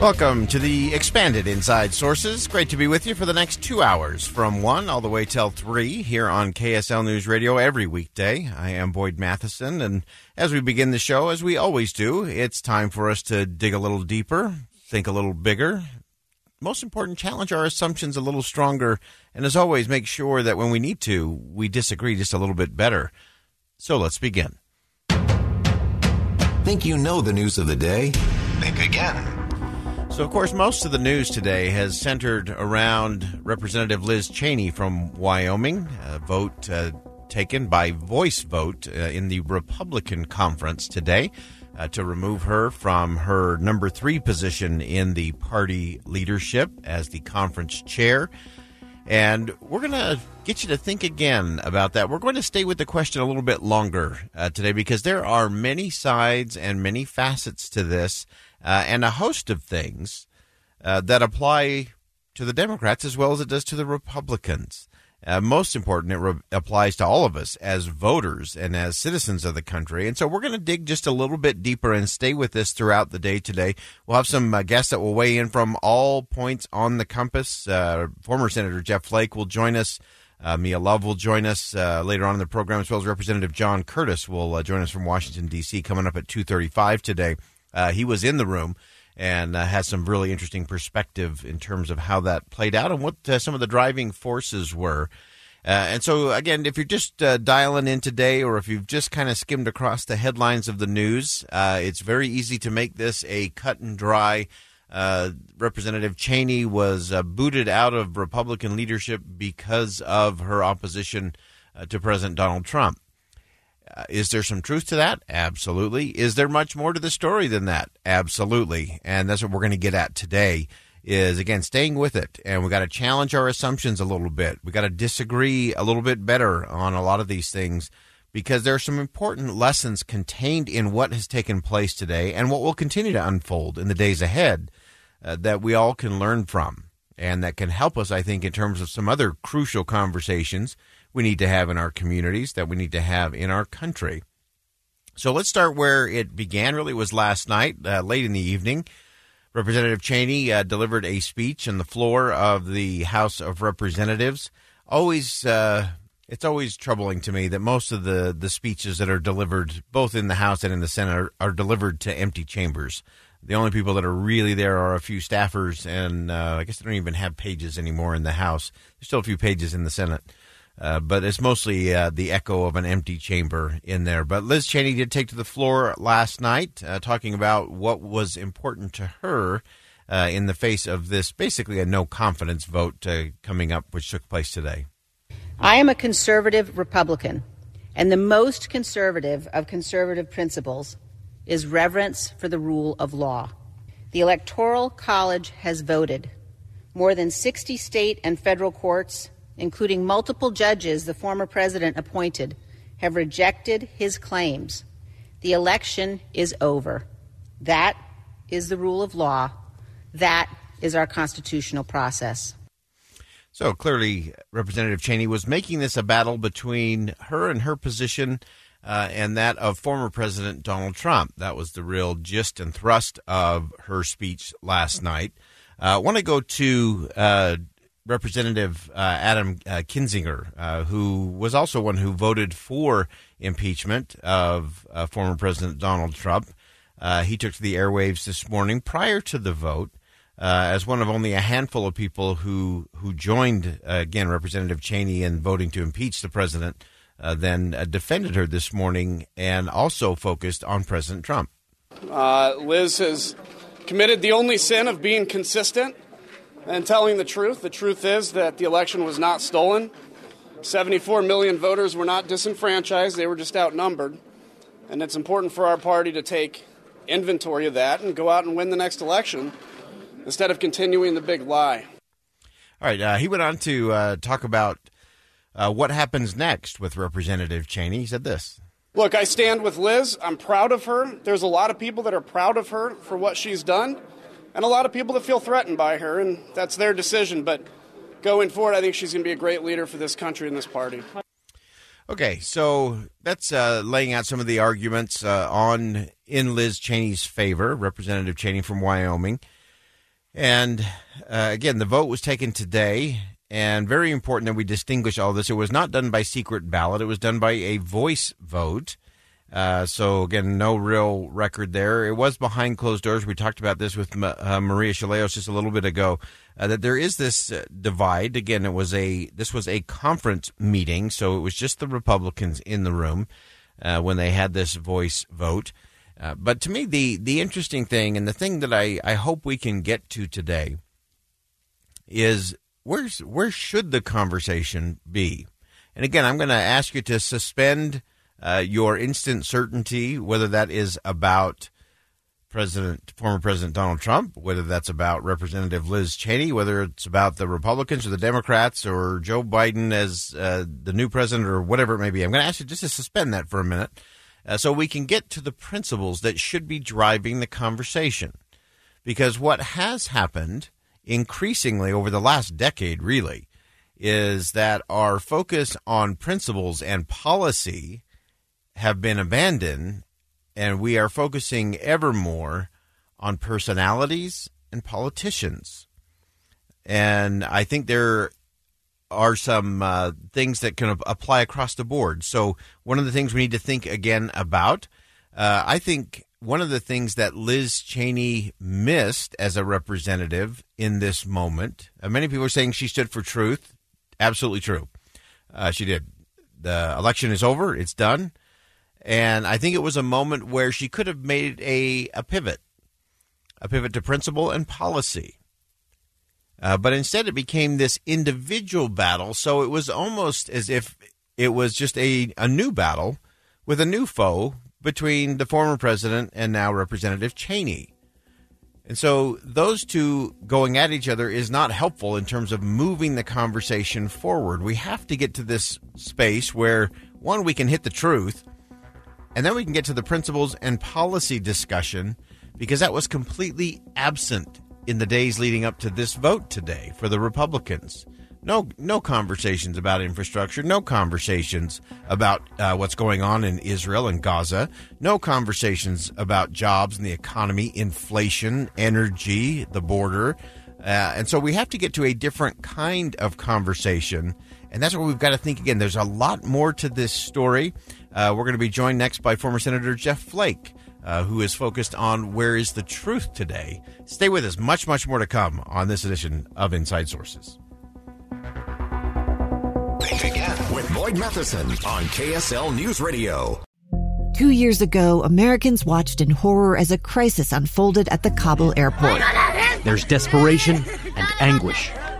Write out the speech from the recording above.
Welcome to the expanded Inside Sources. Great to be with you for the next two hours from 1 all the way till 3 here on KSL News Radio every weekday. I am Boyd Matheson, and as we begin the show, as we always do, it's time for us to dig a little deeper, think a little bigger. Most important, challenge our assumptions a little stronger, and as always, make sure that when we need to, we disagree just a little bit better. So let's begin. Think you know the news of the day? Think again. So, of course, most of the news today has centered around Representative Liz Cheney from Wyoming, a vote uh, taken by voice vote uh, in the Republican conference today uh, to remove her from her number three position in the party leadership as the conference chair. And we're going to get you to think again about that. We're going to stay with the question a little bit longer uh, today because there are many sides and many facets to this uh, and a host of things uh, that apply to the Democrats as well as it does to the Republicans. Uh, most important, it re- applies to all of us as voters and as citizens of the country. And so we're going to dig just a little bit deeper and stay with this throughout the day today. We'll have some uh, guests that will weigh in from all points on the compass. Uh, former Senator Jeff Flake will join us. Uh, Mia Love will join us uh, later on in the program, as well as Representative John Curtis will uh, join us from Washington D.C. coming up at two thirty-five today. Uh, he was in the room and uh, has some really interesting perspective in terms of how that played out and what uh, some of the driving forces were. Uh, and so, again, if you're just uh, dialing in today or if you've just kind of skimmed across the headlines of the news, uh, it's very easy to make this a cut and dry. Representative Cheney was booted out of Republican leadership because of her opposition to President Donald Trump. Uh, is there some truth to that? Absolutely. Is there much more to the story than that? Absolutely. And that's what we're going to get at today is again staying with it and we got to challenge our assumptions a little bit. We got to disagree a little bit better on a lot of these things because there are some important lessons contained in what has taken place today and what will continue to unfold in the days ahead uh, that we all can learn from and that can help us I think in terms of some other crucial conversations we need to have in our communities, that we need to have in our country. So let's start where it began. Really, was last night, uh, late in the evening. Representative Cheney uh, delivered a speech on the floor of the House of Representatives. Always, uh, it's always troubling to me that most of the the speeches that are delivered, both in the House and in the Senate, are, are delivered to empty chambers. The only people that are really there are a few staffers, and uh, I guess they don't even have pages anymore in the House. There's still a few pages in the Senate. Uh, but it's mostly uh, the echo of an empty chamber in there. But Liz Cheney did take to the floor last night, uh, talking about what was important to her uh, in the face of this basically a no confidence vote uh, coming up, which took place today. I am a conservative Republican, and the most conservative of conservative principles is reverence for the rule of law. The Electoral College has voted. More than 60 state and federal courts including multiple judges the former president appointed, have rejected his claims. The election is over. That is the rule of law. That is our constitutional process. So clearly, Representative Cheney was making this a battle between her and her position uh, and that of former President Donald Trump. That was the real gist and thrust of her speech last night. Uh, I want to go to uh, Representative uh, Adam uh, Kinzinger, uh, who was also one who voted for impeachment of uh, former President Donald Trump. Uh, he took to the airwaves this morning prior to the vote uh, as one of only a handful of people who who joined again Representative Cheney in voting to impeach the president. then defended her this morning and also focused on President Trump. Liz has committed the only sin of being consistent and telling the truth. The truth is that the election was not stolen. 74 million voters were not disenfranchised, they were just outnumbered. And it's important for our party to take inventory of that and go out and win the next election instead of continuing the big lie. All right. Uh, he went on to uh, talk about uh, what happens next with Representative Cheney. He said this. Look, I stand with Liz. I'm proud of her. There's a lot of people that are proud of her for what she's done, and a lot of people that feel threatened by her, and that's their decision. But going forward, I think she's going to be a great leader for this country and this party. Okay, so that's uh, laying out some of the arguments uh, on in Liz Cheney's favor, Representative Cheney from Wyoming. And uh, again, the vote was taken today, and very important that we distinguish all this. It was not done by secret ballot, it was done by a voice vote. Uh, so, again, no real record there. It was behind closed doors. We talked about this with uh, Maria Shilaos just a little bit ago. Uh, that there is this uh, divide. Again, it was a this was a conference meeting, so it was just the Republicans in the room uh, when they had this voice vote. Uh, but to me, the the interesting thing and the thing that I, I hope we can get to today is where's where should the conversation be? And again, I'm going to ask you to suspend uh, your instant certainty, whether that is about President, former President Donald Trump, whether that's about Representative Liz Cheney, whether it's about the Republicans or the Democrats or Joe Biden as uh, the new president or whatever it may be. I'm going to ask you just to suspend that for a minute uh, so we can get to the principles that should be driving the conversation. Because what has happened increasingly over the last decade, really, is that our focus on principles and policy have been abandoned, and we are focusing ever more on personalities and politicians. And I think there are some uh, things that can apply across the board. So, one of the things we need to think again about, uh, I think one of the things that Liz Cheney missed as a representative in this moment, uh, many people are saying she stood for truth. Absolutely true. Uh, she did. The election is over, it's done. And I think it was a moment where she could have made a, a pivot, a pivot to principle and policy. Uh, but instead, it became this individual battle. So it was almost as if it was just a, a new battle with a new foe between the former president and now Representative Cheney. And so those two going at each other is not helpful in terms of moving the conversation forward. We have to get to this space where, one, we can hit the truth, and then we can get to the principles and policy discussion because that was completely absent in the days leading up to this vote today for the Republicans. No, no conversations about infrastructure. No conversations about uh, what's going on in Israel and Gaza. No conversations about jobs and the economy, inflation, energy, the border. Uh, and so we have to get to a different kind of conversation. And that's what we've got to think again. There's a lot more to this story. Uh, we're going to be joined next by former Senator Jeff Flake uh, who is focused on where is the truth today. Stay with us. Much, much more to come on this edition of Inside Sources. Think again with Boyd Matheson on KSL News Radio. Two years ago, Americans watched in horror as a crisis unfolded at the Kabul airport. There's desperation and anguish.